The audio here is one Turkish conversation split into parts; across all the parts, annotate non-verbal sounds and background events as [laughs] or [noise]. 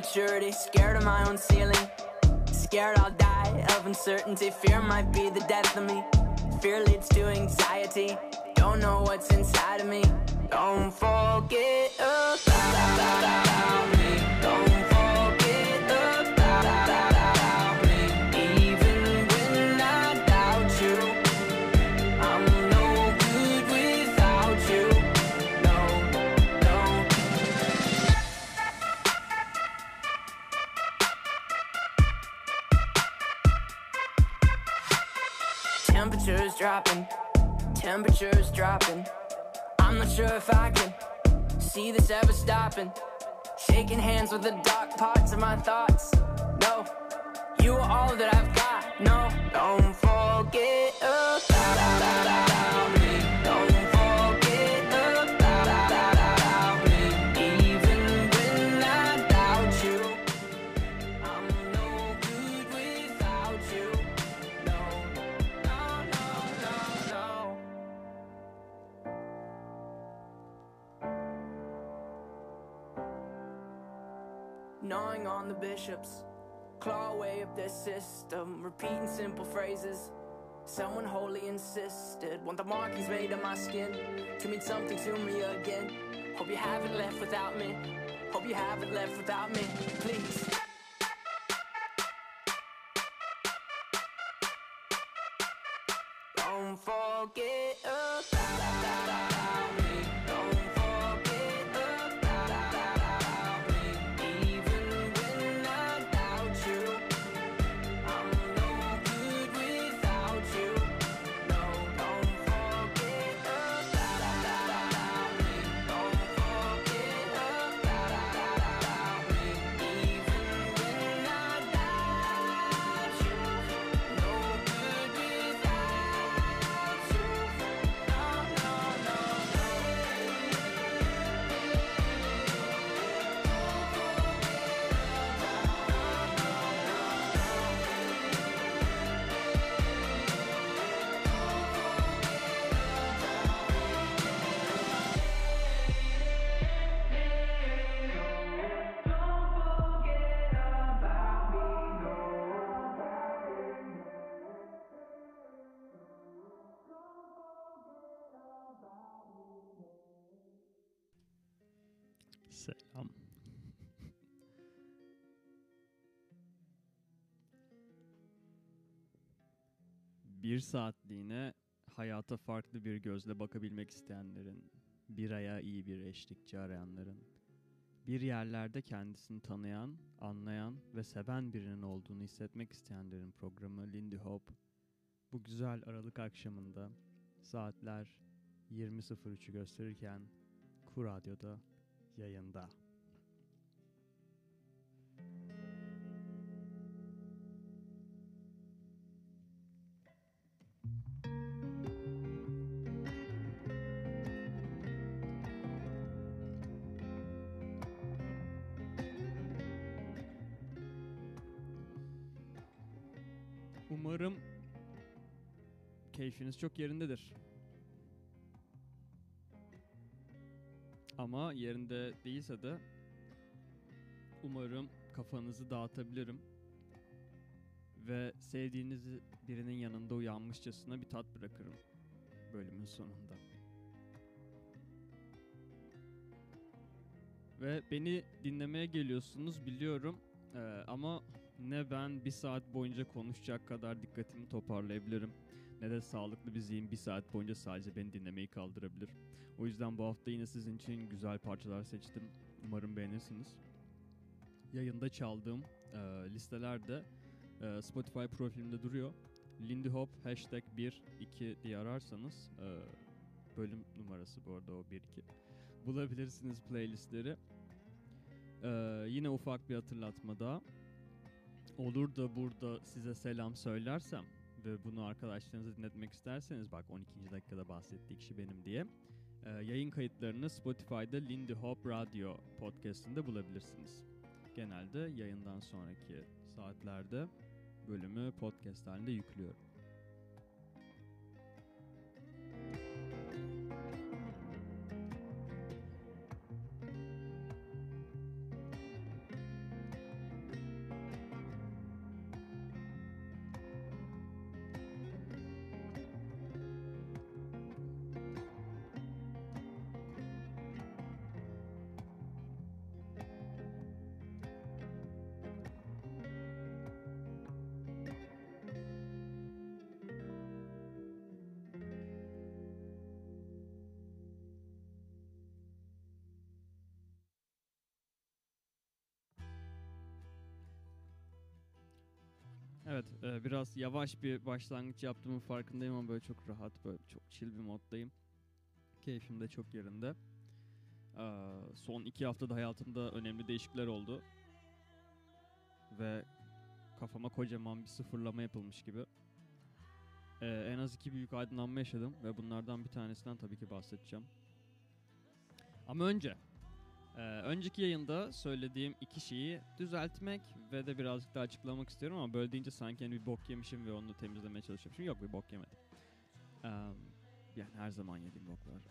own immaturity, scared of my own ceiling. Scared I'll die of uncertainty. Fear might be the death of me. Fear leads to anxiety. Don't know what's inside of me. Don't forget about Temperatures dropping. I'm not sure if I can see this ever stopping. Shaking hands with the dark parts of my thoughts. No, you are all that I've got. No, don't forget about bishops, claw away at their system, repeating simple phrases. Someone wholly insisted, want the markings made on my skin to mean something to me again. Hope you haven't left without me. Hope you haven't left without me, please. Bir saatliğine hayata farklı bir gözle bakabilmek isteyenlerin, bir aya iyi bir eşlikçi arayanların, bir yerlerde kendisini tanıyan, anlayan ve seven birinin olduğunu hissetmek isteyenlerin programı Lindy Hop, bu güzel Aralık akşamında saatler 20.03'ü gösterirken Ku Radyo'da yayında. Umarım keyfiniz çok yerindedir. Ama yerinde değilse de umarım kafanızı dağıtabilirim ve sevdiğiniz birinin yanında uyanmışçasına bir tat bırakırım bölümün sonunda. Ve beni dinlemeye geliyorsunuz biliyorum Ee, ama ne ben bir saat boyunca konuşacak kadar dikkatimi toparlayabilirim ne de sağlıklı bir zihin bir saat boyunca sadece beni dinlemeyi kaldırabilir. O yüzden bu hafta yine sizin için güzel parçalar seçtim. Umarım beğenirsiniz. Yayında çaldığım e, listelerde e, Spotify profilimde duruyor. Lindy Hop hashtag 1 2 diye ararsanız e, bölüm numarası bu arada o 1 2 bulabilirsiniz playlistleri. E, yine ufak bir hatırlatma daha. Olur da burada size selam söylersem ve bunu arkadaşlarınıza dinletmek isterseniz bak 12. dakikada bahsettiği kişi benim diye e, yayın kayıtlarını Spotify'da Lindy Hop Radio podcast'inde bulabilirsiniz. Genelde yayından sonraki saatlerde bölümü podcast halinde yüklüyorum. Evet, e, biraz yavaş bir başlangıç yaptığımın farkındayım ama böyle çok rahat, böyle çok chill bir moddayım. Keyfim de çok yerinde. Ee, son iki haftada hayatımda önemli değişiklikler oldu. Ve kafama kocaman bir sıfırlama yapılmış gibi. Ee, en az iki büyük aydınlanma yaşadım ve bunlardan bir tanesinden tabii ki bahsedeceğim. Ama önce, e, önceki yayında söylediğim iki şeyi düzeltmek ve de birazcık daha açıklamak istiyorum ama böyle deyince sanki hani bir bok yemişim ve onu temizlemeye çalışıyorum. Yok bir bok yemedim. Ee, yani her zaman yediğim boklar.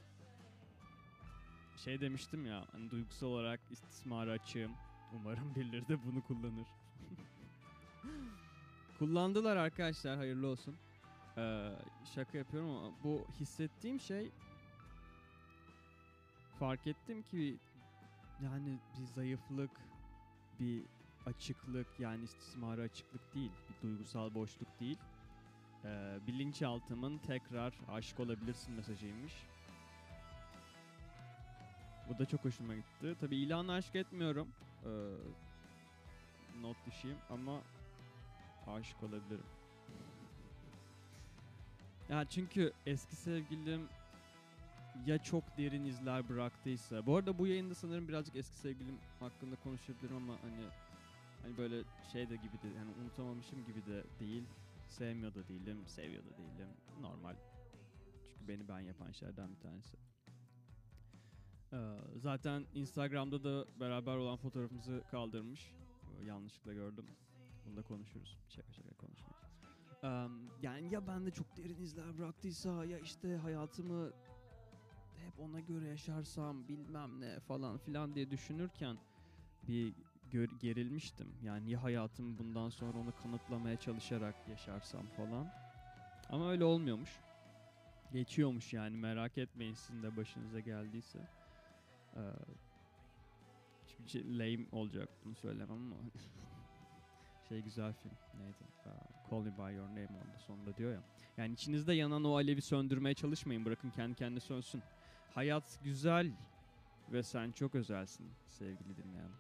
Şey demiştim ya, hani duygusal olarak istismara açığım. Umarım birileri de bunu kullanır. [laughs] Kullandılar arkadaşlar, hayırlı olsun. Ee, şaka yapıyorum ama bu hissettiğim şey fark ettim ki yani bir zayıflık, bir açıklık yani istismara açıklık değil, bir duygusal boşluk değil. Ee, bilinçaltımın tekrar aşık olabilirsin mesajıymış. Bu da çok hoşuma gitti. Tabi ilanı aşk etmiyorum. Ee, not düşeyim ama aşık olabilirim. Ya çünkü eski sevgilim ya çok derin izler bıraktıysa. Bu arada bu yayında sanırım birazcık eski sevgilim hakkında konuşabilirim ama hani hani böyle şey de gibi de yani unutamamışım gibi de değil. Sevmiyor da değilim, seviyor da değilim. Normal. Çünkü beni ben yapan şeylerden bir tanesi. Ee, zaten Instagram'da da beraber olan fotoğrafımızı kaldırmış. Ee, yanlışlıkla gördüm. Bunu da konuşuruz. Şaka şaka konuşmayız. Ee, yani ya bende çok derin izler bıraktıysa ya işte hayatımı hep ona göre yaşarsam bilmem ne falan filan diye düşünürken bir gerilmiştim. Yani ya hayatımı bundan sonra onu kanıtlamaya çalışarak yaşarsam falan. Ama öyle olmuyormuş. Geçiyormuş yani merak etmeyin sizin de başınıza geldiyse. Ee, şimdi şey, lame olacak bunu söylemem ama [laughs] şey güzel film neydi? Aa, Call Me By Your Name oldu sonunda diyor ya. Yani içinizde yanan o alevi söndürmeye çalışmayın bırakın kendi kendine sönsün. Hayat güzel ve sen çok özelsin sevgili dinleyen.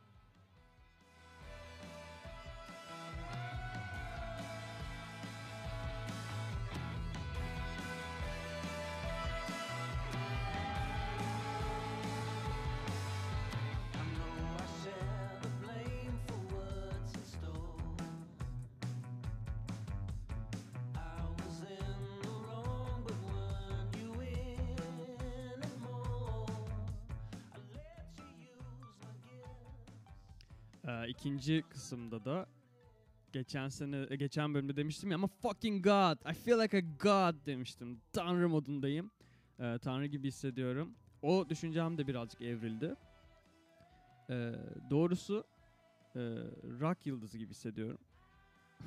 Ee, ikinci kısımda da geçen sene e, geçen bölümde demiştim ya ama fucking god I feel like a god demiştim. Tanrı modundayım. Ee, Tanrı gibi hissediyorum. O düşüncem de birazcık evrildi. Ee, doğrusu e, rock yıldızı gibi hissediyorum. [laughs]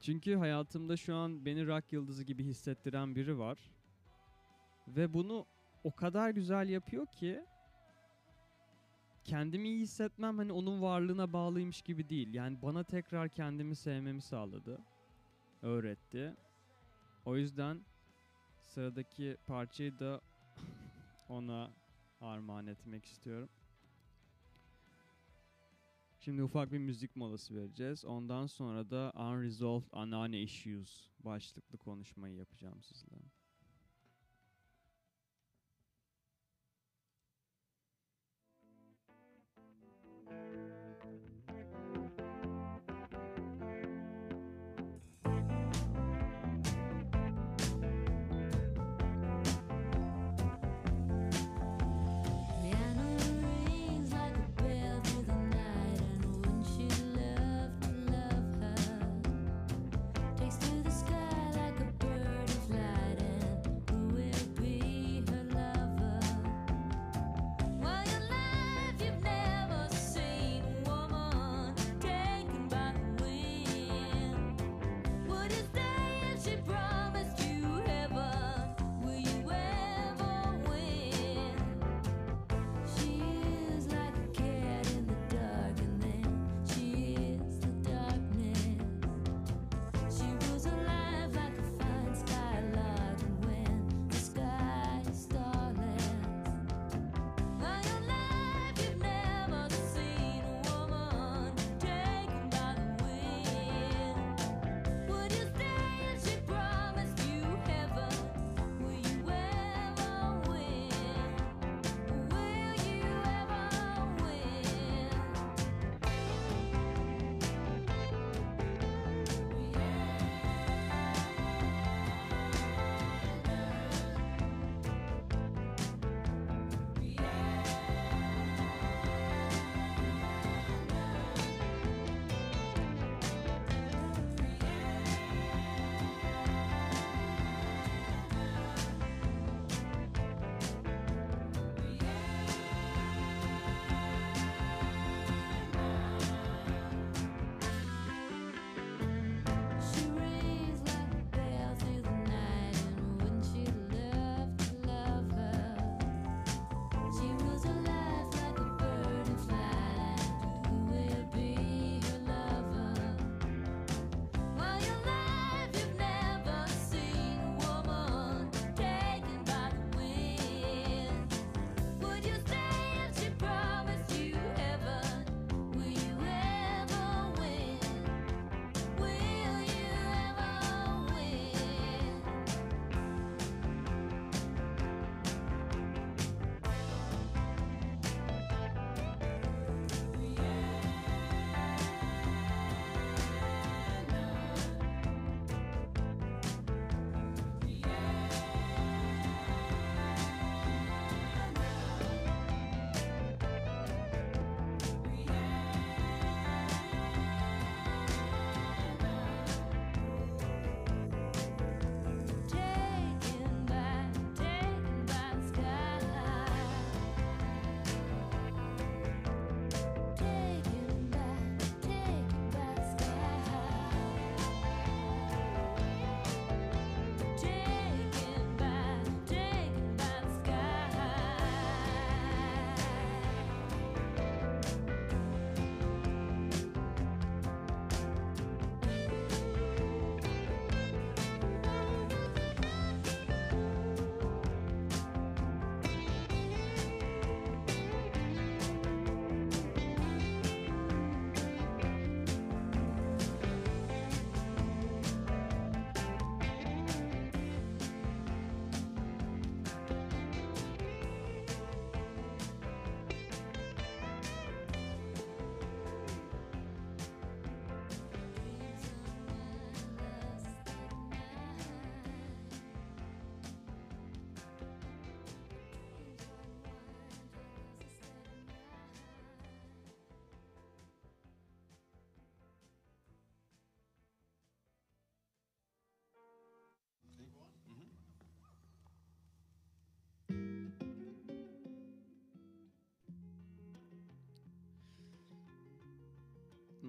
Çünkü hayatımda şu an beni rock yıldızı gibi hissettiren biri var. Ve bunu o kadar güzel yapıyor ki kendimi iyi hissetmem hani onun varlığına bağlıymış gibi değil. Yani bana tekrar kendimi sevmemi sağladı. Öğretti. O yüzden sıradaki parçayı da [laughs] ona armağan etmek istiyorum. Şimdi ufak bir müzik molası vereceğiz. Ondan sonra da Unresolved Anane Issues başlıklı konuşmayı yapacağım sizle.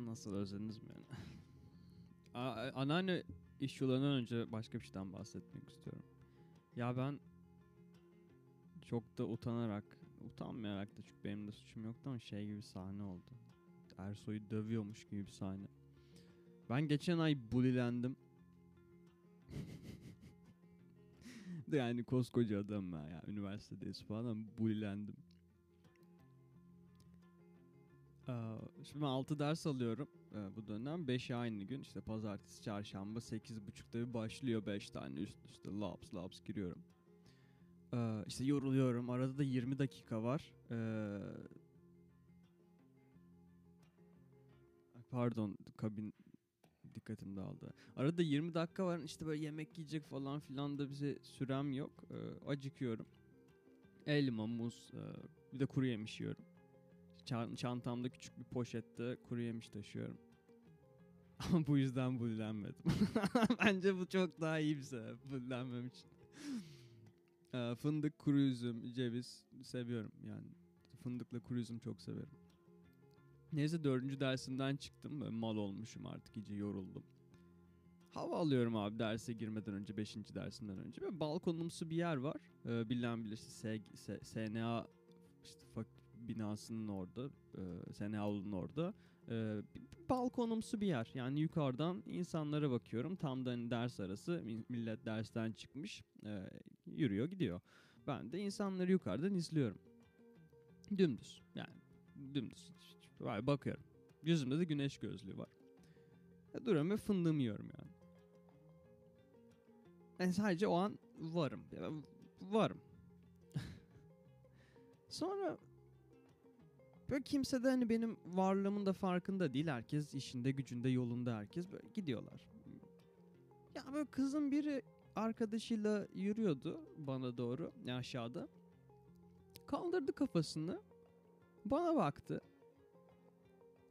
Nasıl özlediniz mi yani? [laughs] A- Anneanne iş yolundan önce başka bir şeyden bahsetmek istiyorum. Ya ben çok da utanarak, utanmayarak da çünkü benim de suçum yoktu ama şey gibi sahne oldu. Ersoy'u dövüyormuş gibi bir sahne. Ben geçen ay bulilendim. [laughs] yani koskoca adam ben ya. Üniversitedeyiz falan bulilendim. Şimdi ben 6 ders alıyorum e, bu dönem. 5'i aynı gün. İşte pazartesi, çarşamba 8.30'da bir başlıyor 5 tane üst üste laps laps giriyorum. Ee, işte yoruluyorum. Arada da 20 dakika var. Ee, pardon kabin dikkatim dağıldı. Arada 20 dakika var. İşte böyle yemek yiyecek falan filan da bize sürem yok. Ee, acıkıyorum. Elma, muz, e, bir de kuru yemiş yiyorum. Çan- çantamda küçük bir poşette kuru yemiş taşıyorum. [laughs] Ama bu yüzden bullenmedim. [laughs] Bence bu çok daha iyi bir sebep bullenmem için. Ee, fındık, kuru üzüm, ceviz seviyorum yani. Fındıkla kuru üzüm çok severim. Neyse dördüncü dersinden çıktım. Böyle mal olmuşum artık iyice yoruldum. Hava alıyorum abi derse girmeden önce, beşinci dersinden önce. Böyle balkonumsu bir yer var. Ee, bilen bilir işte S- S- SNA işte fak- binasının orada, e, SNA'nın orada. E, balkonumsu bir yer. Yani yukarıdan insanlara bakıyorum. Tam da hani ders arası mi- millet dersten çıkmış. e, yürüyor gidiyor. Ben de insanları yukarıdan izliyorum. Dümdüz. Yani dümdüz. Bakıyorum. Yüzümde de güneş gözlüğü var. E, duruyorum ve fındığımı yiyorum yani. Yani sadece o an varım. Varım. [laughs] Sonra böyle kimse de hani benim varlığımın da farkında değil. Herkes işinde gücünde yolunda herkes böyle gidiyorlar. Ya böyle kızın biri arkadaşıyla yürüyordu bana doğru aşağıda. Kaldırdı kafasını. Bana baktı.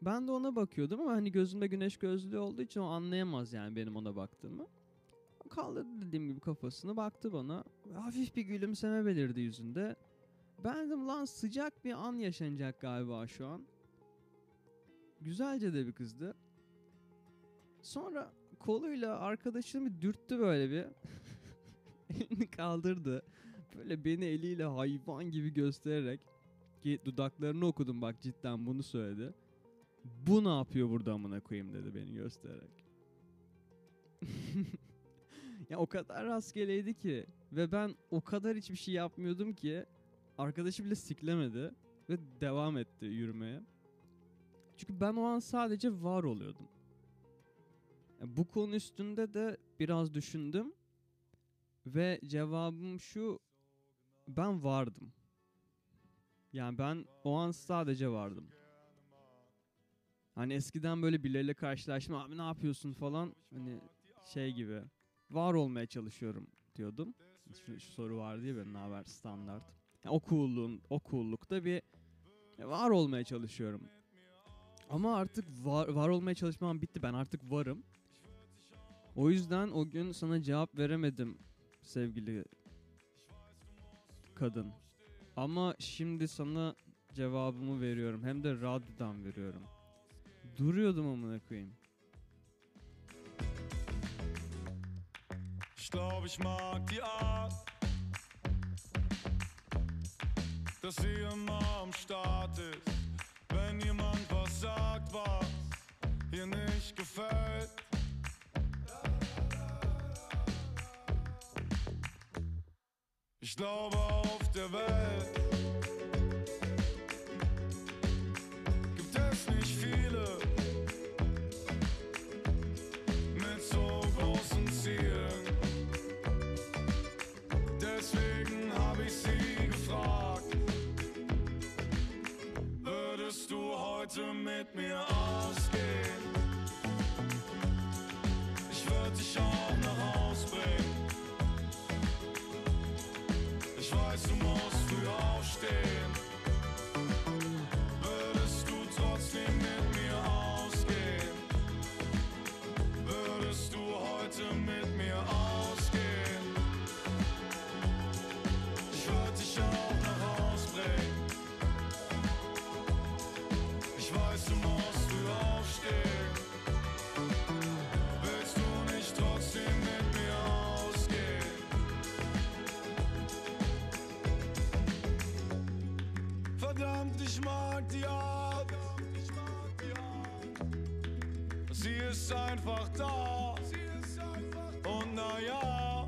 Ben de ona bakıyordum ama hani gözümde güneş gözlüğü olduğu için o anlayamaz yani benim ona baktığımı. Kaldırdı dediğim gibi kafasını baktı bana. Hafif bir gülümseme belirdi yüzünde. Ben dedim lan sıcak bir an yaşanacak galiba şu an. Güzelce de bir kızdı. Sonra koluyla arkadaşını bir dürttü böyle bir. [laughs] Elini kaldırdı. Böyle beni eliyle hayvan gibi göstererek ki dudaklarını okudum bak cidden bunu söyledi. Bu ne yapıyor burada amına koyayım dedi beni göstererek. [laughs] ya o kadar rastgeleydi ki ve ben o kadar hiçbir şey yapmıyordum ki arkadaşı bile siklemedi ve devam etti yürümeye. Çünkü ben o an sadece var oluyordum. Bu konu üstünde de biraz düşündüm ve cevabım şu ben vardım. Yani ben o an sadece vardım. Hani eskiden böyle birileriyle karşılaşma abi ne yapıyorsun falan hani şey gibi var olmaya çalışıyorum diyordum. Şu, şu soru vardı ya benim haber standart. Yani o coolluğun, bir var olmaya çalışıyorum. Ama artık var, var olmaya çalışmam bitti. Ben artık varım. O yüzden o gün sana cevap veremedim sevgili kadın. Ama şimdi sana cevabımı veriyorum. Hem de radyodan veriyorum. Duruyordum amına koyayım. Ich glaub, ich mag die Art, dass sie immer am Start ist. Wenn jemand was sagt, was ihr nicht gefällt. Ich glaube, auf der Welt gibt es nicht viele mit so großen Zielen. Deswegen habe ich sie heute mit mir ausgehen? Ist einfach da. Und naja,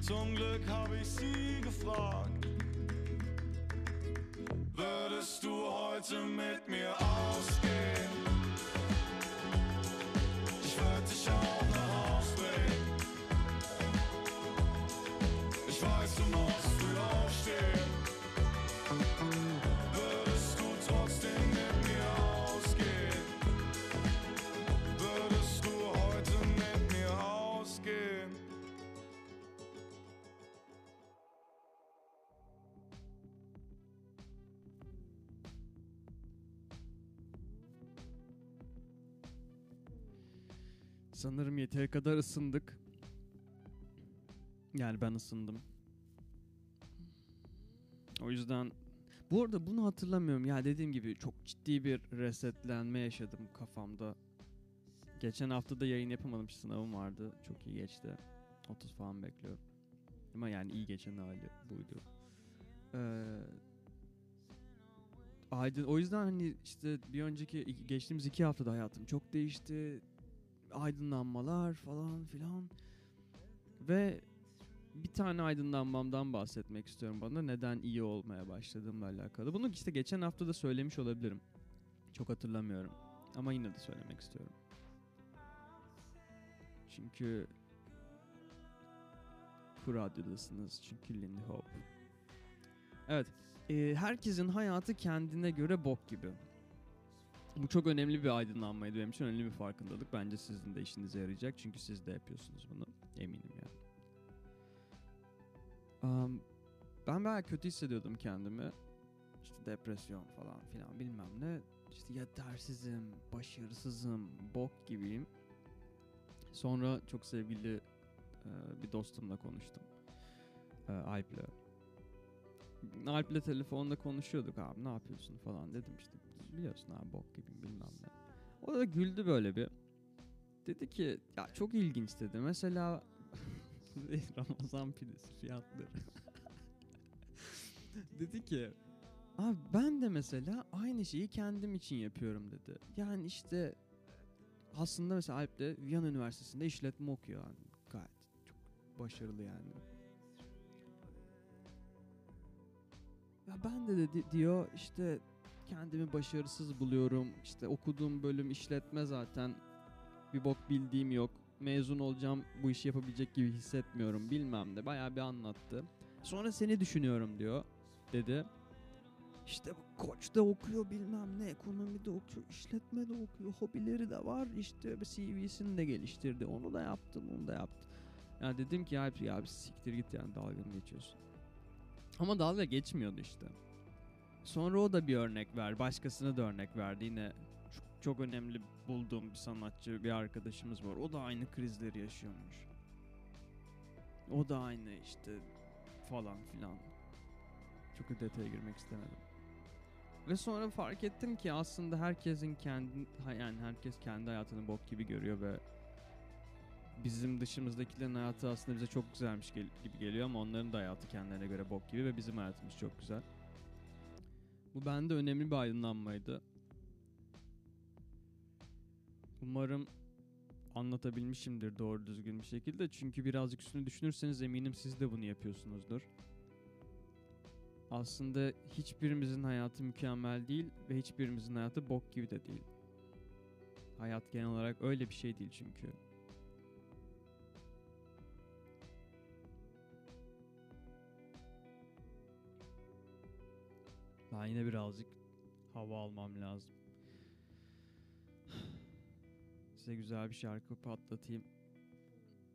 zum Glück habe ich sie gefragt. Würdest du heute mit mir ausgehen? Ich würde dich Sanırım yeteri kadar ısındık. Yani ben ısındım. O yüzden bu arada bunu hatırlamıyorum. Ya dediğim gibi çok ciddi bir resetlenme yaşadım kafamda. Geçen hafta da yayın yapamadım. Sınavım vardı. Çok iyi geçti. 30 falan bekliyorum. Ama yani iyi geçen hali buydu. Ee, aydın, o yüzden hani işte bir önceki geçtiğimiz iki haftada hayatım çok değişti aydınlanmalar falan filan. Ve bir tane aydınlanmamdan bahsetmek istiyorum bana. Neden iyi olmaya başladığımla alakalı. Bunu işte geçen hafta da söylemiş olabilirim. Çok hatırlamıyorum. Ama yine de söylemek istiyorum. Çünkü Kur Radyo'dasınız. Çünkü Lindy Hop. Evet. e, herkesin hayatı kendine göre bok gibi. Bu çok önemli bir aydınlanmaydı benim için. Önemli bir farkındalık. Bence sizin de işinize yarayacak. Çünkü siz de yapıyorsunuz bunu. Eminim yani. Am, ben bayağı kötü hissediyordum kendimi. İşte depresyon falan filan bilmem ne. İşte yetersizim, başarısızım, bok gibiyim. Sonra çok sevgili e, bir dostumla konuştum. E, Alp'le. Alp'le telefonda konuşuyorduk abi ne yapıyorsun falan dedim işte biliyorsun abi bok gibiyim bilmem ne. O da güldü böyle bir. Dedi ki ya çok ilginç dedi. Mesela [laughs] Ramazan pidesi fiyatları. [laughs] dedi ki abi ben de mesela aynı şeyi kendim için yapıyorum dedi. Yani işte aslında mesela Alp de Viyana Üniversitesi'nde işletme okuyor. Yani gayet çok başarılı yani. Ya ben de dedi diyor işte kendimi başarısız buluyorum. İşte okuduğum bölüm işletme zaten. Bir bok bildiğim yok. Mezun olacağım bu işi yapabilecek gibi hissetmiyorum bilmem de. Bayağı bir anlattı. Sonra seni düşünüyorum diyor. Dedi. İşte bu koçta okuyor bilmem ne. Ekonomide okuyor. işletme de okuyor. Hobileri de var. İşte CV'sini de geliştirdi. Onu da yaptım. Onu da yaptım. Ya dedim ki ya, ya siktir git yani dalga mı geçiyorsun? Ama dalga geçmiyordu işte. Sonra o da bir örnek ver. Başkasına da örnek verdi. Yine çok, çok önemli bulduğum bir sanatçı, bir arkadaşımız var. O da aynı krizleri yaşıyormuş. O da aynı işte falan filan. Çok detaya girmek istemedim. Ve sonra fark ettim ki aslında herkesin kendi yani herkes kendi hayatını bok gibi görüyor ve bizim dışımızdakilerin hayatı aslında bize çok güzelmiş gibi geliyor ama onların da hayatı kendilerine göre bok gibi ve bizim hayatımız çok güzel. Bu bende önemli bir aydınlanmaydı. Umarım anlatabilmişimdir doğru düzgün bir şekilde. Çünkü birazcık üstüne düşünürseniz eminim siz de bunu yapıyorsunuzdur. Aslında hiçbirimizin hayatı mükemmel değil ve hiçbirimizin hayatı bok gibi de değil. Hayat genel olarak öyle bir şey değil çünkü. Ben yine birazcık hava almam lazım. Size güzel bir şarkı patlatayım.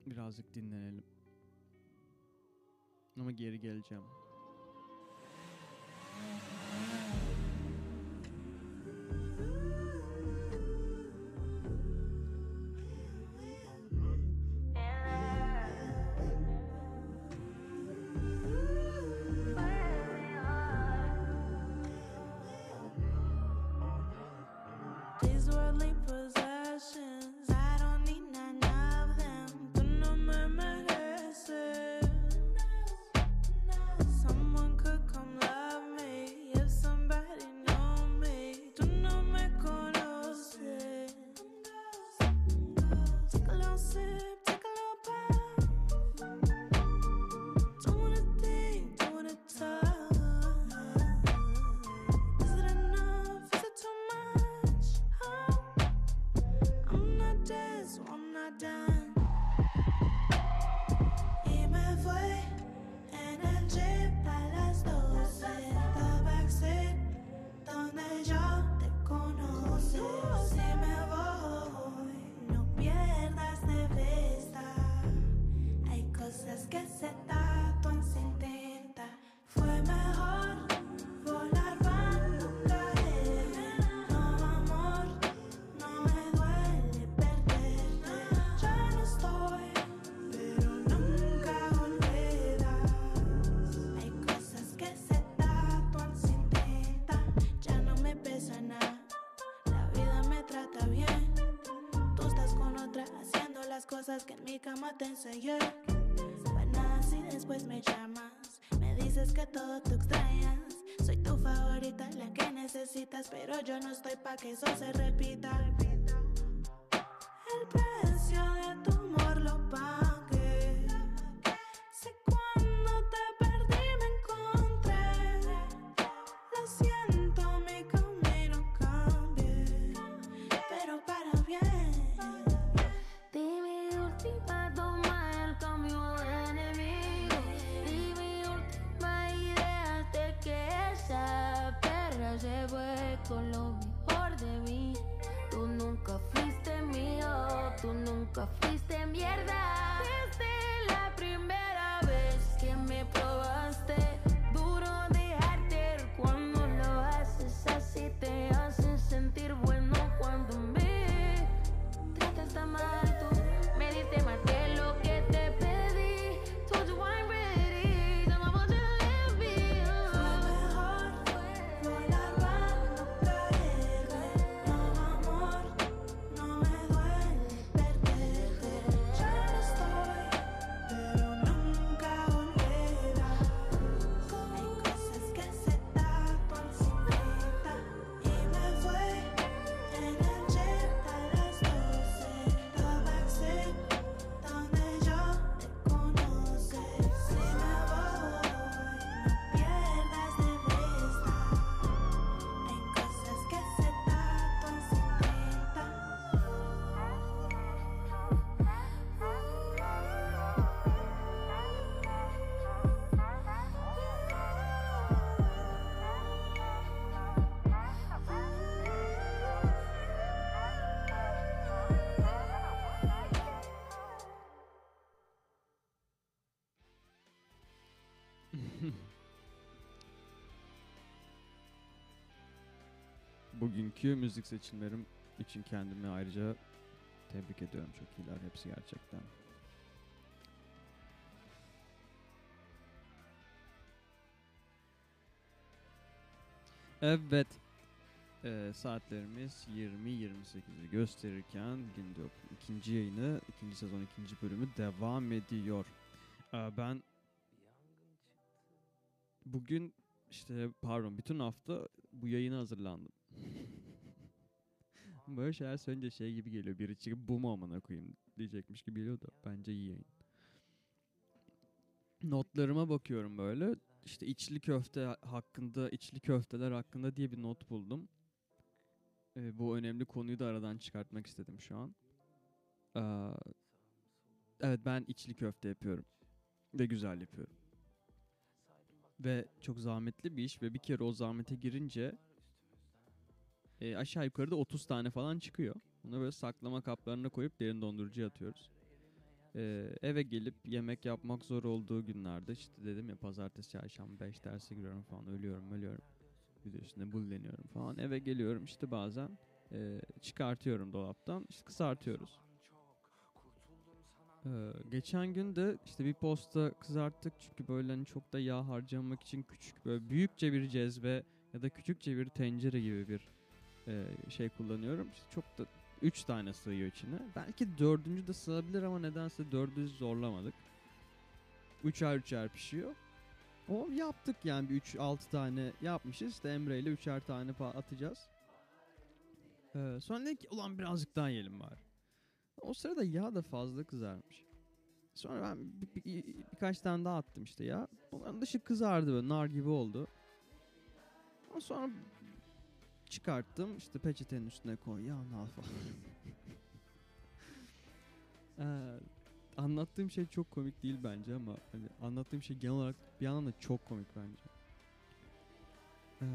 Birazcık dinlenelim. Ama geri geleceğim. leapers. Que en mi cama te enseñé. Nada si después me llamas. Me dices que todo tú extrañas. Soy tu favorita, la que necesitas. Pero yo no estoy pa' que eso se repita. El precio de tu Bugünkü müzik seçimlerim için kendimi ayrıca tebrik ediyorum. Çok iyiler hepsi gerçekten. Evet. Ee, saatlerimiz 20.28'i gösterirken Gindiyop'un ikinci yayını, ikinci sezon ikinci bölümü devam ediyor. Ee, ben bugün işte pardon bütün hafta bu yayına hazırlandım. [laughs] Böyle şeyler söyleyince şey gibi geliyor. Biri çıkıp bu mu amına koyayım diyecekmiş gibi geliyor da bence iyi yayın. Notlarıma bakıyorum böyle. İşte içli köfte hakkında, içli köfteler hakkında diye bir not buldum. Ee, bu önemli konuyu da aradan çıkartmak istedim şu an. Ee, evet ben içli köfte yapıyorum. Ve güzel yapıyorum. Ve çok zahmetli bir iş ve bir kere o zahmete girince e, aşağı yukarı da 30 tane falan çıkıyor. Bunu böyle saklama kaplarına koyup derin dondurucuya atıyoruz. E, eve gelip yemek yapmak zor olduğu günlerde işte dedim ya pazartesi çarşamba 5 derse giriyorum falan ölüyorum ölüyorum. Bir de üstüne bulleniyorum falan. Eve geliyorum işte bazen e, çıkartıyorum dolaptan işte kızartıyoruz. Ee, geçen gün de işte bir posta kızarttık çünkü böyle hani çok da yağ harcamak için küçük böyle büyükçe bir cezve ya da küçükçe bir tencere gibi bir e, şey kullanıyorum. İşte çok da 3 tane sığıyor içine. Belki dördüncü de sığabilir ama nedense dördüncü zorlamadık. Üçer üçer pişiyor. O yaptık yani bir 3-6 tane yapmışız. İşte Emre ile üçer tane pa- atacağız. Ee, sonra dedik ki ulan birazcık daha yiyelim bari. O sırada yağ da fazla kızarmış. Sonra ben bir, bir- birkaç tane daha attım işte ya. Onların dışı kızardı böyle nar gibi oldu. Ondan sonra çıkarttım işte peçetenin üstüne koy yağını al falan. [laughs] anlattığım şey çok komik değil bence ama hani anlattığım şey genel olarak bir yandan da çok komik bence. Ee,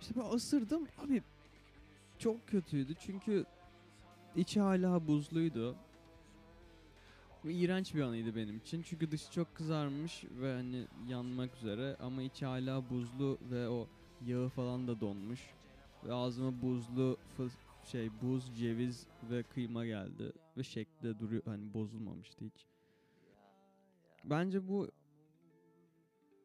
işte ben ısırdım abi çok kötüydü çünkü içi hala buzluydu. Ve iğrenç bir anıydı benim için. Çünkü dışı çok kızarmış ve hani yanmak üzere ama içi hala buzlu ve o yağı falan da donmuş. Ve ağzıma buzlu şey buz, ceviz ve kıyma geldi ve şekli duruyor hani bozulmamıştı hiç. Bence bu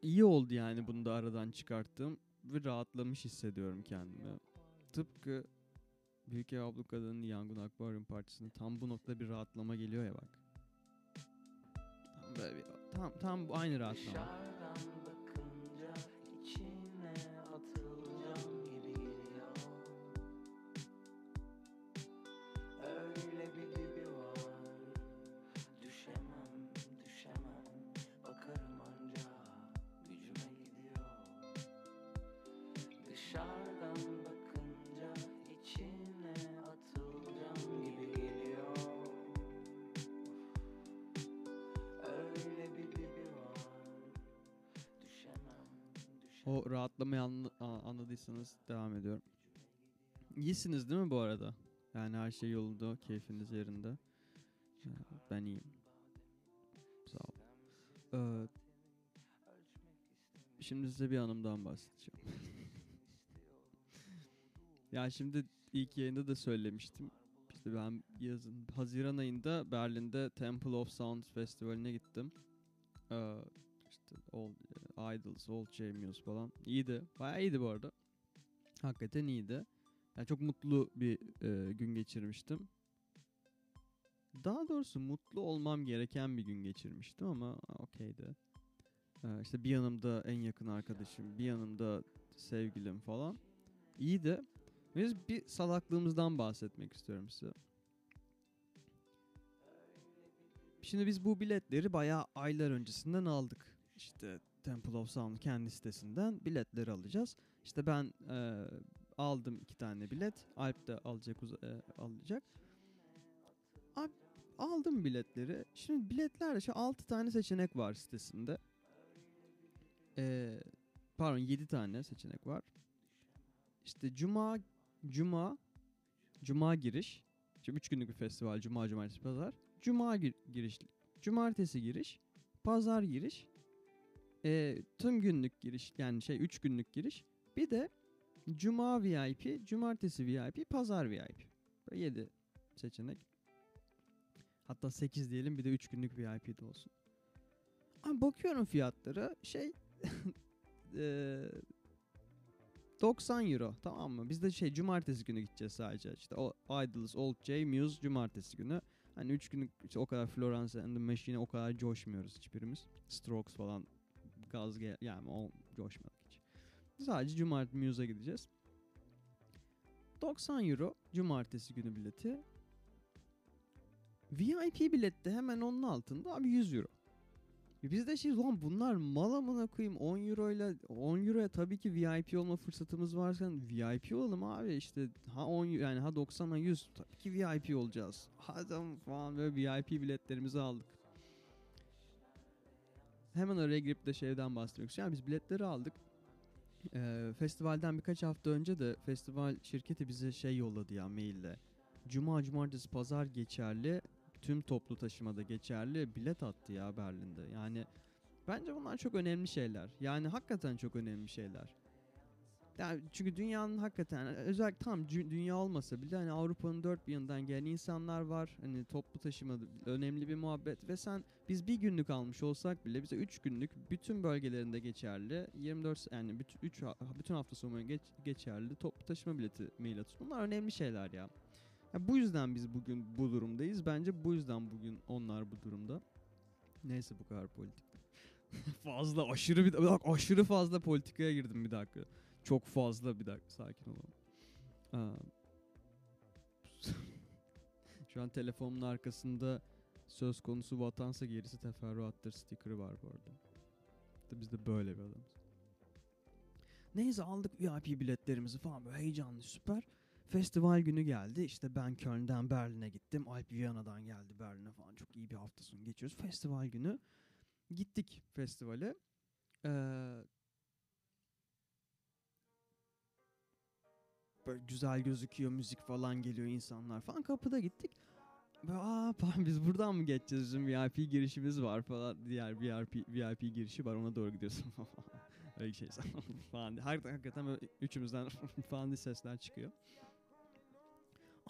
iyi oldu yani bunu da aradan çıkarttım ve rahatlamış hissediyorum kendimi. Tıpkı Büyük Ev Ablukada'nın Yangın Akvaryum partisinde tam bu noktada bir rahatlama geliyor ya bak. Tam böyle bir, tam, tam aynı rahatlama. O rahatlamayı anla- anladıysanız devam ediyorum. İyisiniz değil mi bu arada? Yani her şey yolunda, keyfiniz yerinde. Ee, Ben iyiyim. Sağ ol. Ee, şimdi size bir anımdan bahsedeceğim. [laughs] ya şimdi ilk yayında da söylemiştim. İşte ben yazın Haziran ayında Berlin'de Temple of Sound Festivali'ne gittim. Ee, işte Old e, Idols, Old Muse falan. İyiydi. Bayağı iyiydi bu arada. Hakikaten iyiydi. Yani çok mutlu bir e, gün geçirmiştim. Daha doğrusu mutlu olmam gereken bir gün geçirmiştim ama okeydi. Ee, işte bir yanımda en yakın arkadaşım, bir yanımda sevgilim falan. İyiydi. Biz bir salaklığımızdan bahsetmek istiyorum size. Şimdi biz bu biletleri bayağı aylar öncesinden aldık. İşte Temple of Sound kendi sitesinden biletleri alacağız. İşte ben e, aldım iki tane bilet. Alp de alacak e, alacak. Abi, aldım biletleri. Şimdi biletlerde şu 6 tane seçenek var sitesinde. E, pardon 7 tane seçenek var. İşte cuma cuma cuma giriş. Şimdi 3 günlük bir festival. Cuma, cumartesi, pazar. Cuma gir- giriş, cumartesi giriş, pazar giriş, e, tüm günlük giriş yani şey 3 günlük giriş. Bir de cuma VIP, cumartesi VIP, pazar VIP. Böyle 7 seçenek. Hatta 8 diyelim bir de 3 günlük VIP de olsun. Ama bakıyorum fiyatlara şey [laughs] e, 90 euro tamam mı? Biz de şey cumartesi günü gideceğiz sadece. İşte o Idols, Old J, Muse cumartesi günü. Hani 3 günlük işte o kadar Florence and the Machine'e o kadar coşmuyoruz hiçbirimiz. Strokes falan gaz gel yani o coşmadık hiç. Sadece cumartesi Muse'a gideceğiz. 90 euro cumartesi günü bileti. VIP bilette hemen onun altında abi 100 euro. Biz de şey lan bunlar mal amına koyayım 10 euro ile 10 euroya tabii ki VIP olma fırsatımız varsa VIP olalım abi işte ha 10 yani ha 90 ha 100 tabii ki VIP olacağız. Hadi falan böyle VIP biletlerimizi aldık. Hemen oraya girip de şeyden bahsetmek istiyorum. Yani biz biletleri aldık. Ee, festivalden birkaç hafta önce de festival şirketi bize şey yolladı ya maille. Cuma, cumartesi, pazar geçerli. Tüm toplu taşımada geçerli bilet attı ya Berlin'de. Yani bence bunlar çok önemli şeyler. Yani hakikaten çok önemli şeyler. Yani çünkü dünyanın hakikaten özellikle tam dünya olmasa bile hani Avrupa'nın dört bir yanından gelen insanlar var. Hani toplu taşıma önemli bir muhabbet ve sen biz bir günlük almış olsak bile bize 3 günlük bütün bölgelerinde geçerli 24 yani bütün, üç, bütün hafta sonu geç, geçerli toplu taşıma bileti mail atıyorsun. Bunlar önemli şeyler ya. Ya bu yüzden biz bugün bu durumdayız. Bence bu yüzden bugün onlar bu durumda. Neyse bu kadar politik. [laughs] fazla aşırı bir, dakika, aşırı fazla politikaya girdim bir dakika. Çok fazla bir dakika sakin olalım. [laughs] Şu an telefonumun arkasında söz konusu vatansa gerisi teferruattır sticker'ı var bu arada. Biz de böyle bir adamız. Neyse aldık VIP biletlerimizi falan böyle heyecanlı süper. festival günü geldi. İşte ben Köln'den Berlin'e gittim. Alp Viyana'dan geldi Berlin'e falan. Çok iyi bir hafta sonu geçiyoruz. Festival günü gittik festivale. Ee, böyle güzel gözüküyor, müzik falan geliyor, insanlar falan. Kapıda gittik. Böyle, Aa falan biz buradan mı geçeceğiz? Bizim VIP girişimiz var falan. Diğer VIP, VIP girişi var ona doğru gidiyorsun [laughs] [laughs] falan. Öyle şey falan. Her, hakikaten böyle üçümüzden [laughs] falan diye sesler çıkıyor.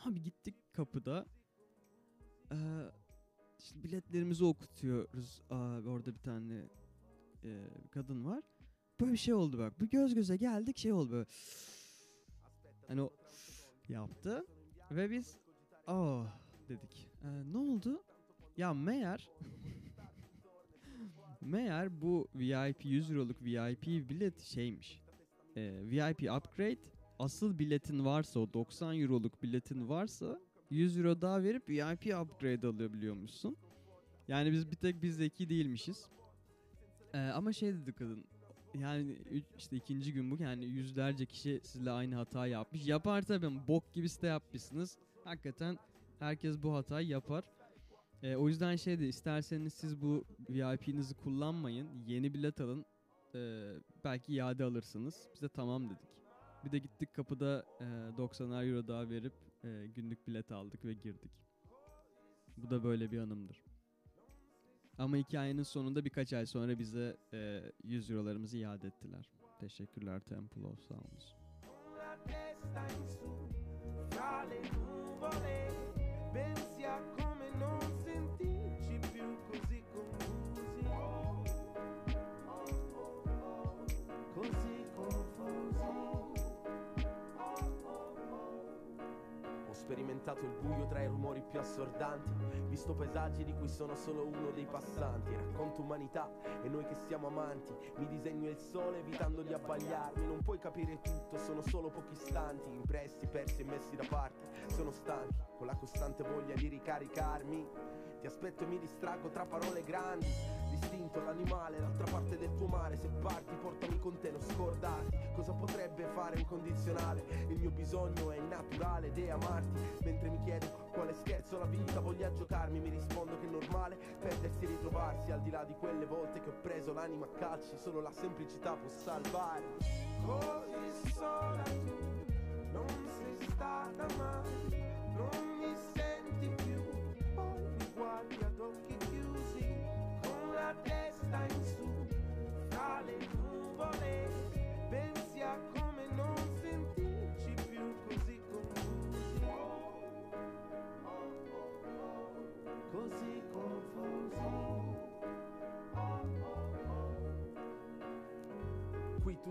Abi gittik kapıda. Ee, işte biletlerimizi okutuyoruz. Aa, orada bir tane e, kadın var. Böyle bir şey oldu bak. Bu göz göze geldik şey oldu böyle. Hani o yaptı. Ve biz oh dedik. Ee, ne oldu? Ya meğer [laughs] meğer bu VIP 100 euroluk VIP bilet şeymiş. Ee, VIP upgrade asıl biletin varsa o 90 euroluk biletin varsa 100 euro daha verip VIP upgrade alabiliyormuşsun. Yani biz bir tek biz zeki değilmişiz. Ee, ama şey dedi kadın. Yani işte ikinci gün bu yani yüzlerce kişi sizle aynı hata yapmış. Yapar tabii bok gibi site yapmışsınız. Hakikaten herkes bu hatayı yapar. Ee, o yüzden şey de isterseniz siz bu VIP'nizi kullanmayın. Yeni bilet alın. Ee, belki iade alırsınız. Biz de tamam dedik. Bir de gittik kapıda e, 90 euro daha verip e, günlük bilet aldık ve girdik. Bu da böyle bir anımdır. Ama hikayenin sonunda birkaç ay sonra bize e, 100 eurolarımızı iade ettiler. Teşekkürler Temple of Sounds. testa Ho sperimentato il buio tra i rumori più assordanti, visto paesaggi di cui sono solo uno dei passanti. Racconto umanità e noi che siamo amanti. Mi disegno il sole evitando di abbagliarmi. Non puoi capire tutto, sono solo pochi istanti, impressi, persi e messi da parte. Sono stanchi, con la costante voglia di ricaricarmi. Ti aspetto e mi distraggo tra parole grandi. Distinto l'animale, l'altra parte del tuo mare. Se parti, portami con te, non scordarti. Cosa potrebbe fare un condizionale? Il mio bisogno è naturale ed è amarti. Mentre mi chiedo quale scherzo la vita voglia giocarmi, mi rispondo che è normale perdersi e ritrovarsi. Al di là di quelle volte che ho preso l'anima a calci, solo la semplicità può salvare. così sola tu non sei stata mai non mi senti più poi mi guardi ad occhi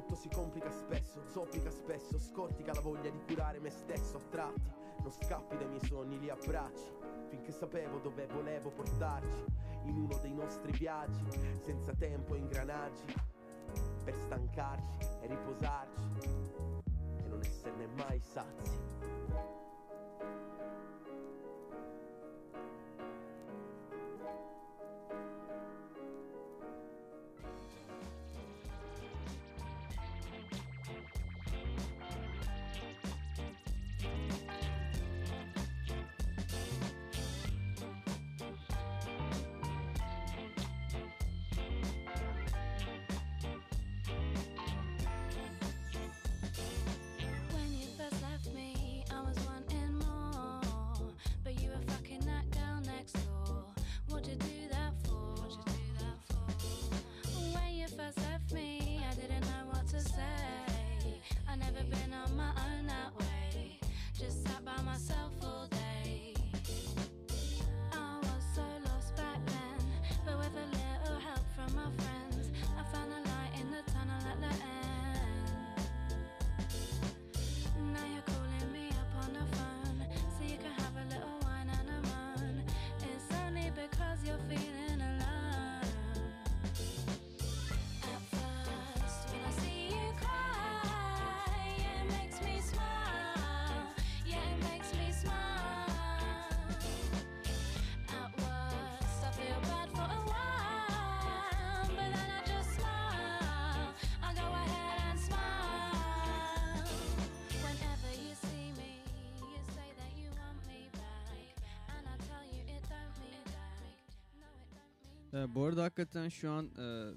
tutto si complica spesso, zoppica spesso, scortica la voglia di curare me stesso a tratti. Non scappi dai miei sogni, li abbracci, finché sapevo dove volevo portarci, in uno dei nostri viaggi, senza tempo e ingranaggi, per stancarci e riposarci e non esserne mai sazi. Ee, bu arada hakikaten şu an e,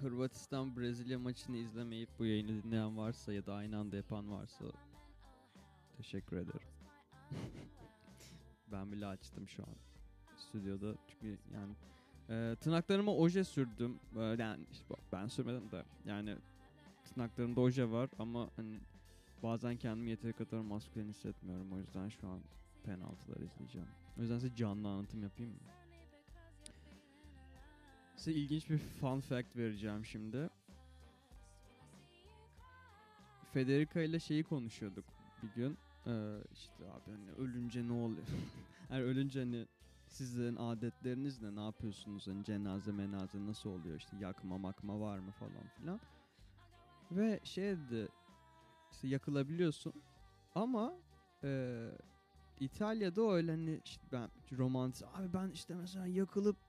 Hırvatistan Brezilya maçını izlemeyip bu yayını dinleyen varsa ya da aynı anda yapan varsa teşekkür ederim. [laughs] ben bile açtım şu an stüdyoda çünkü yani e, tırnaklarıma oje sürdüm. E, yani işte ben sürmedim de yani tırnaklarımda oje var ama hani bazen kendimi yeteri kadar maskülen hissetmiyorum. O yüzden şu an penaltılar izleyeceğim. O yüzden size canlı anlatım yapayım mı? Size ilginç bir fun fact vereceğim şimdi. Federica ile şeyi konuşuyorduk bir gün. Ee, işte abi hani ölünce ne oluyor? [laughs] yani ölünce hani sizlerin adetleriniz ne? Ne yapıyorsunuz? Hani cenaze menaze nasıl oluyor? İşte yakma makma var mı falan filan. Ve şey dedi işte yakılabiliyorsun ama e, İtalya'da öyle hani işte ben romantik abi ben işte mesela yakılıp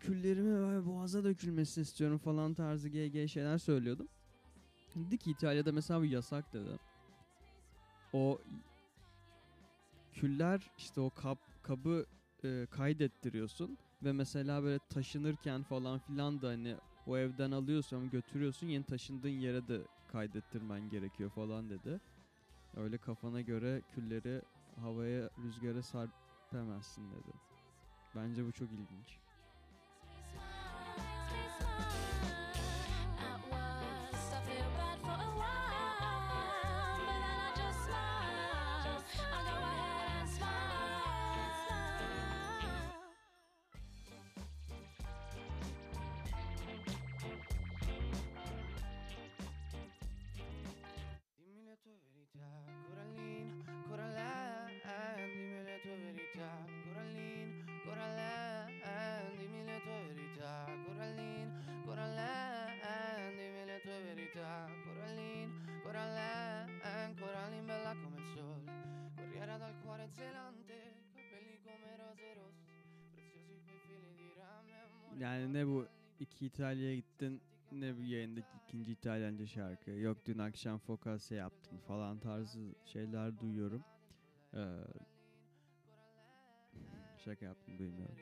küllerimi boğaza dökülmesini istiyorum falan tarzı GG şeyler söylüyordum. Dedi ki İtalya'da mesela bu yasak dedi. O küller işte o kap kabı e, kaydettiriyorsun ve mesela böyle taşınırken falan filan da hani o evden alıyorsun götürüyorsun yeni taşındığın yere de kaydettirmen gerekiyor falan dedi. Öyle kafana göre külleri havaya rüzgara serpemezsin dedi. Bence bu çok ilginç. Yani ne bu iki İtalya'ya gittin ne bu yayındaki ikinci İtalyanca şarkı. Yok dün akşam fokase yaptın falan tarzı şeyler duyuyorum. Ee, şaka yaptım duymuyorum.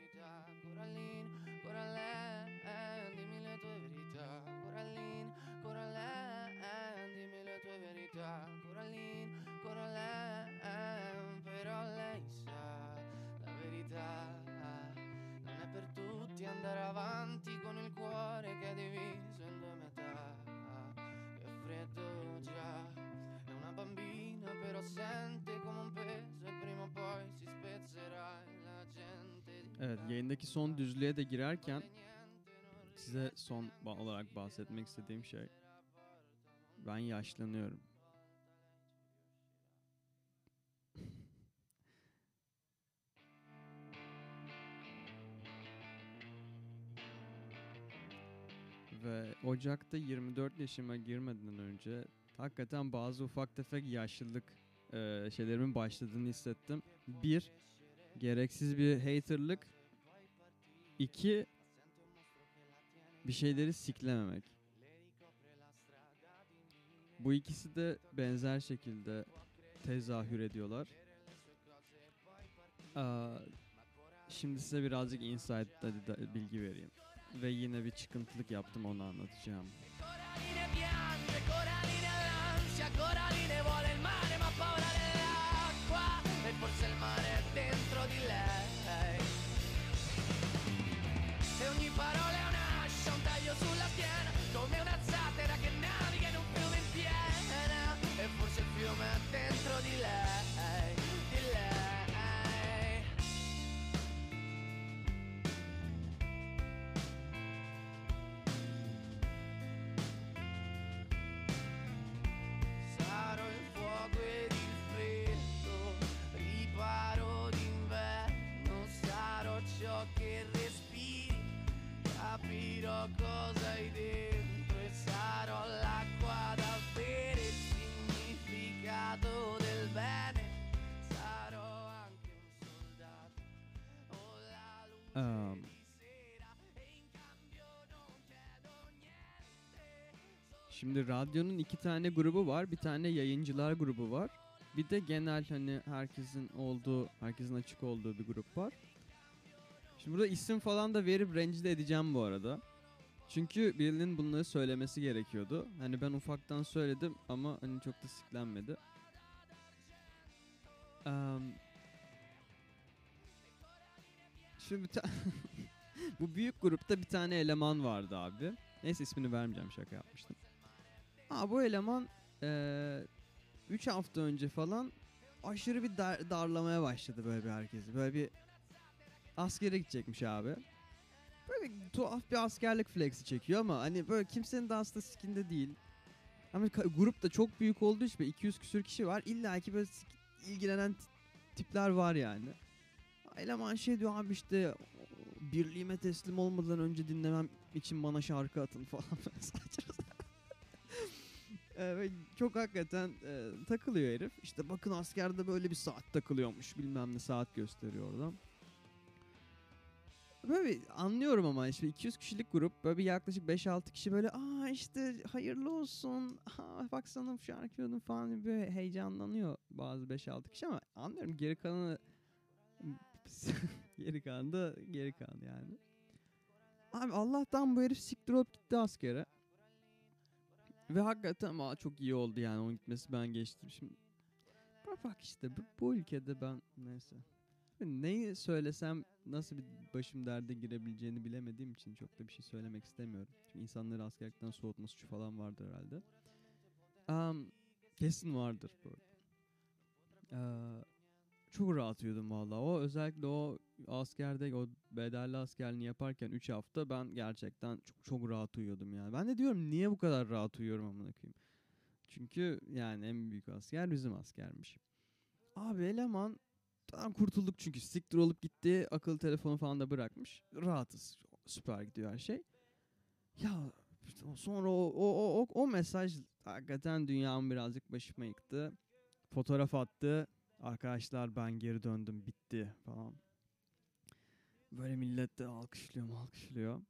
Evet yayındaki son düzlüğe de girerken size son olarak bahsetmek istediğim şey ben yaşlanıyorum. [laughs] Ve Ocak'ta 24 yaşıma girmeden önce hakikaten bazı ufak tefek yaşlılık e, şeylerimin başladığını hissettim. Bir, gereksiz bir haterlık. İki, bir şeyleri siklememek. Bu ikisi de benzer şekilde tezahür ediyorlar. Şimdi size birazcık insight da- da- bilgi vereyim. Ve yine bir çıkıntılık yaptım onu anlatacağım. Şimdi radyonun iki tane grubu var. Bir tane yayıncılar grubu var. Bir de genel hani herkesin olduğu, herkesin açık olduğu bir grup var. Şimdi burada isim falan da verip rencide edeceğim bu arada. Çünkü birinin bunları söylemesi gerekiyordu. Hani ben ufaktan söyledim ama hani çok da siklenmedi. Em, Şimdi bir ta- [laughs] bu büyük grupta bir tane eleman vardı abi. Neyse ismini vermeyeceğim şaka yapmıştım. Aa bu eleman 3 hafta önce falan aşırı bir dar- darlamaya başladı böyle bir herkesi. Böyle bir askere gidecekmiş abi. Böyle tuhaf bir askerlik flexi çekiyor ama hani böyle kimsenin de aslında sikinde değil. Ama grup da çok büyük olduğu için böyle 200 küsür kişi var. İlla ki böyle ilgilenen tipler var yani. Eleman şey diyor abi işte birliğime teslim olmadan önce dinlemem için bana şarkı atın falan. [laughs] Saçma Ee, ve çok hakikaten e, takılıyor herif. İşte bakın askerde böyle bir saat takılıyormuş. Bilmem ne saat gösteriyor oradan. Böyle bir anlıyorum ama işte 200 kişilik grup böyle bir yaklaşık 5-6 kişi böyle aa işte hayırlı olsun aa baksana bu şarkı falan böyle heyecanlanıyor bazı 5-6 kişi ama anlıyorum geri kalanı [laughs] geri kalan da geri kalan yani. Abi Allah'tan bu herif siktir olup gitti askere. Ve hakikaten ama çok iyi oldu yani onun gitmesi ben geçtim şimdi. Bak bak işte bu, bu ülkede ben neyse. Neyi söylesem nasıl bir başım derde girebileceğini bilemediğim için çok da bir şey söylemek istemiyorum. Çünkü insanları askerlikten soğutma suçu falan vardır herhalde. Am, kesin vardır bu arada. Ee, çok rahat uyudum valla. O özellikle o askerde o bedelli askerliğini yaparken 3 hafta ben gerçekten çok çok rahat uyuyordum yani. Ben de diyorum niye bu kadar rahat uyuyorum amına koyayım. Çünkü yani en büyük asker bizim askermiş. Abi eleman Tamam kurtulduk çünkü siktir olup gitti. Akıllı telefonu falan da bırakmış. Rahatız. Süper gidiyor her şey. Ya sonra o, o, o, o mesaj hakikaten dünyamı birazcık başıma yıktı. Fotoğraf attı. Arkadaşlar ben geri döndüm bitti falan. Böyle millet de alkışlıyor alkışlıyor.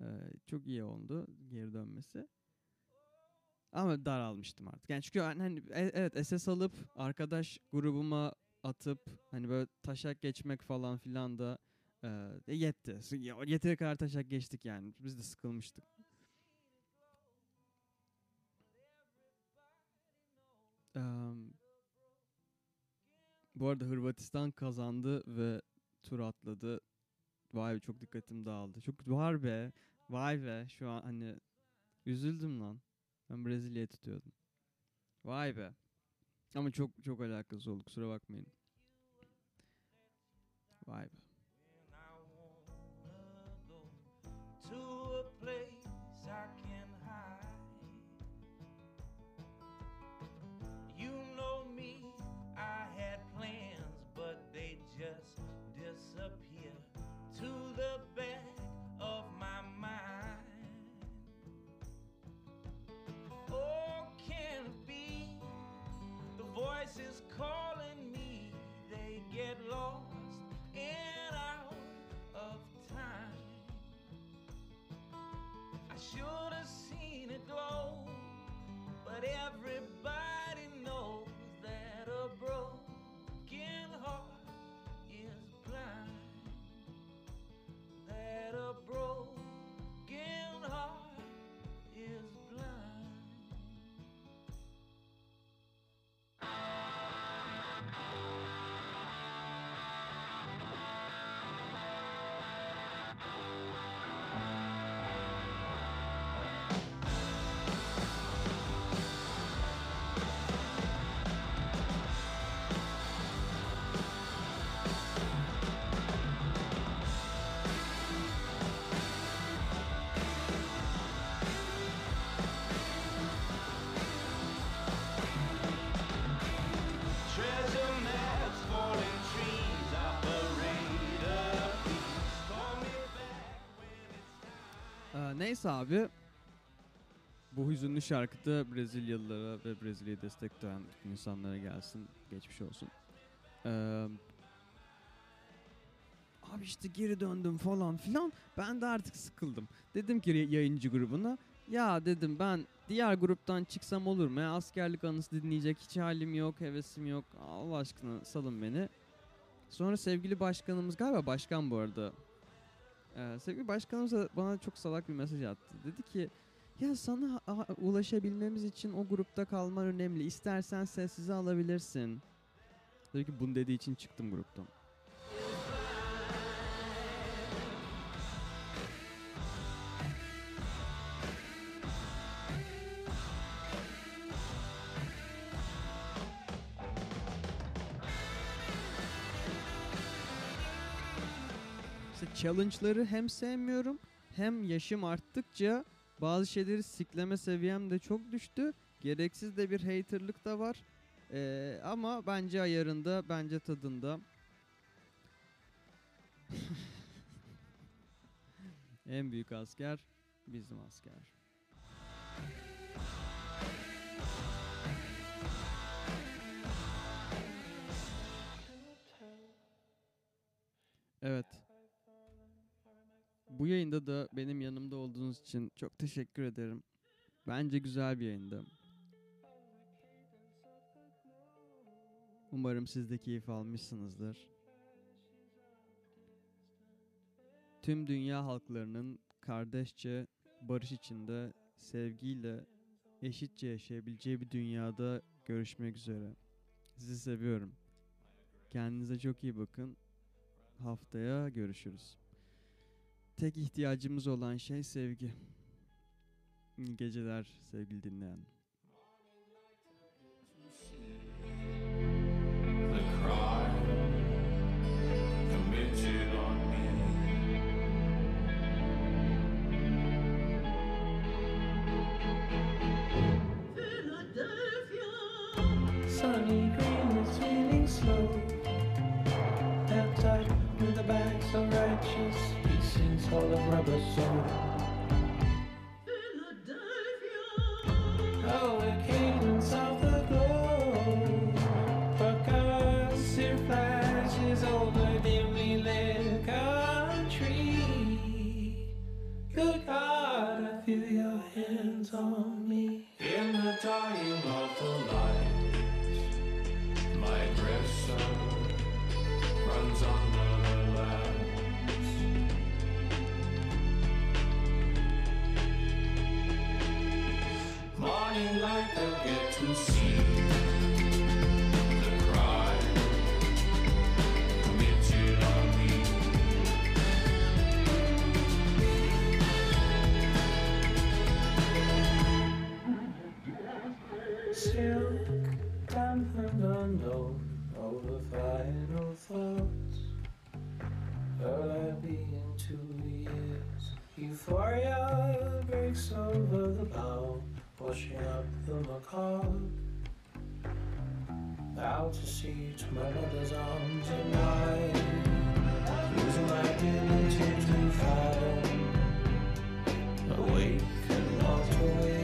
Ee, çok iyi oldu geri dönmesi. Ama daralmıştım artık. Yani çünkü hani hani e- evet SS alıp arkadaş grubuma atıp hani böyle taşak geçmek falan filan da e, yetti. S- ya- Yeteri kadar taşak geçtik yani. Biz de sıkılmıştık. Em, bu arada Hırvatistan kazandı ve tur atladı. Vay be çok dikkatim dağıldı. Çok var be. Vay be şu an hani üzüldüm lan. Ben Brezilya'yı tutuyordum. Vay be. Ama çok çok alakası oldu kusura bakmayın. Vay be. Neyse abi. Bu hüzünlü şarkıda Brezilyalılara ve Brezilya'yı destekleyen bütün insanlara gelsin. Geçmiş olsun. Ee, abi işte geri döndüm falan filan. Ben de artık sıkıldım. Dedim ki yayıncı grubuna. Ya dedim ben diğer gruptan çıksam olur mu? Ya askerlik anısı dinleyecek hiç halim yok, hevesim yok. Allah aşkına salın beni. Sonra sevgili başkanımız galiba başkan bu arada. Ee, sevgili başkanımız da bana çok salak bir mesaj attı. Dedi ki ya sana ulaşabilmemiz için o grupta kalman önemli. İstersen sessize alabilirsin. Dedi ki bunu dediği için çıktım gruptan. Challenge'ları hem sevmiyorum hem yaşım arttıkça bazı şeyleri sikleme seviyem de çok düştü. Gereksiz de bir haterlık da var. Ee, ama bence ayarında, bence tadında. [laughs] en büyük asker bizim asker. Evet. Bu yayında da benim yanımda olduğunuz için çok teşekkür ederim. Bence güzel bir yayındı. Umarım siz de keyif almışsınızdır. Tüm dünya halklarının kardeşçe, barış içinde, sevgiyle, eşitçe yaşayabileceği bir dünyada görüşmek üzere. Sizi seviyorum. Kendinize çok iyi bakın. Haftaya görüşürüz. Tek ihtiyacımız olan şey sevgi. İyi geceler sevgili dinleyen. All of unknown, all the final thoughts. Will I be in two years? Euphoria breaks over the bow, washing up the macabre. Out to sea to my mother's arms at night, losing my dignity to fathom. Awake and not awake.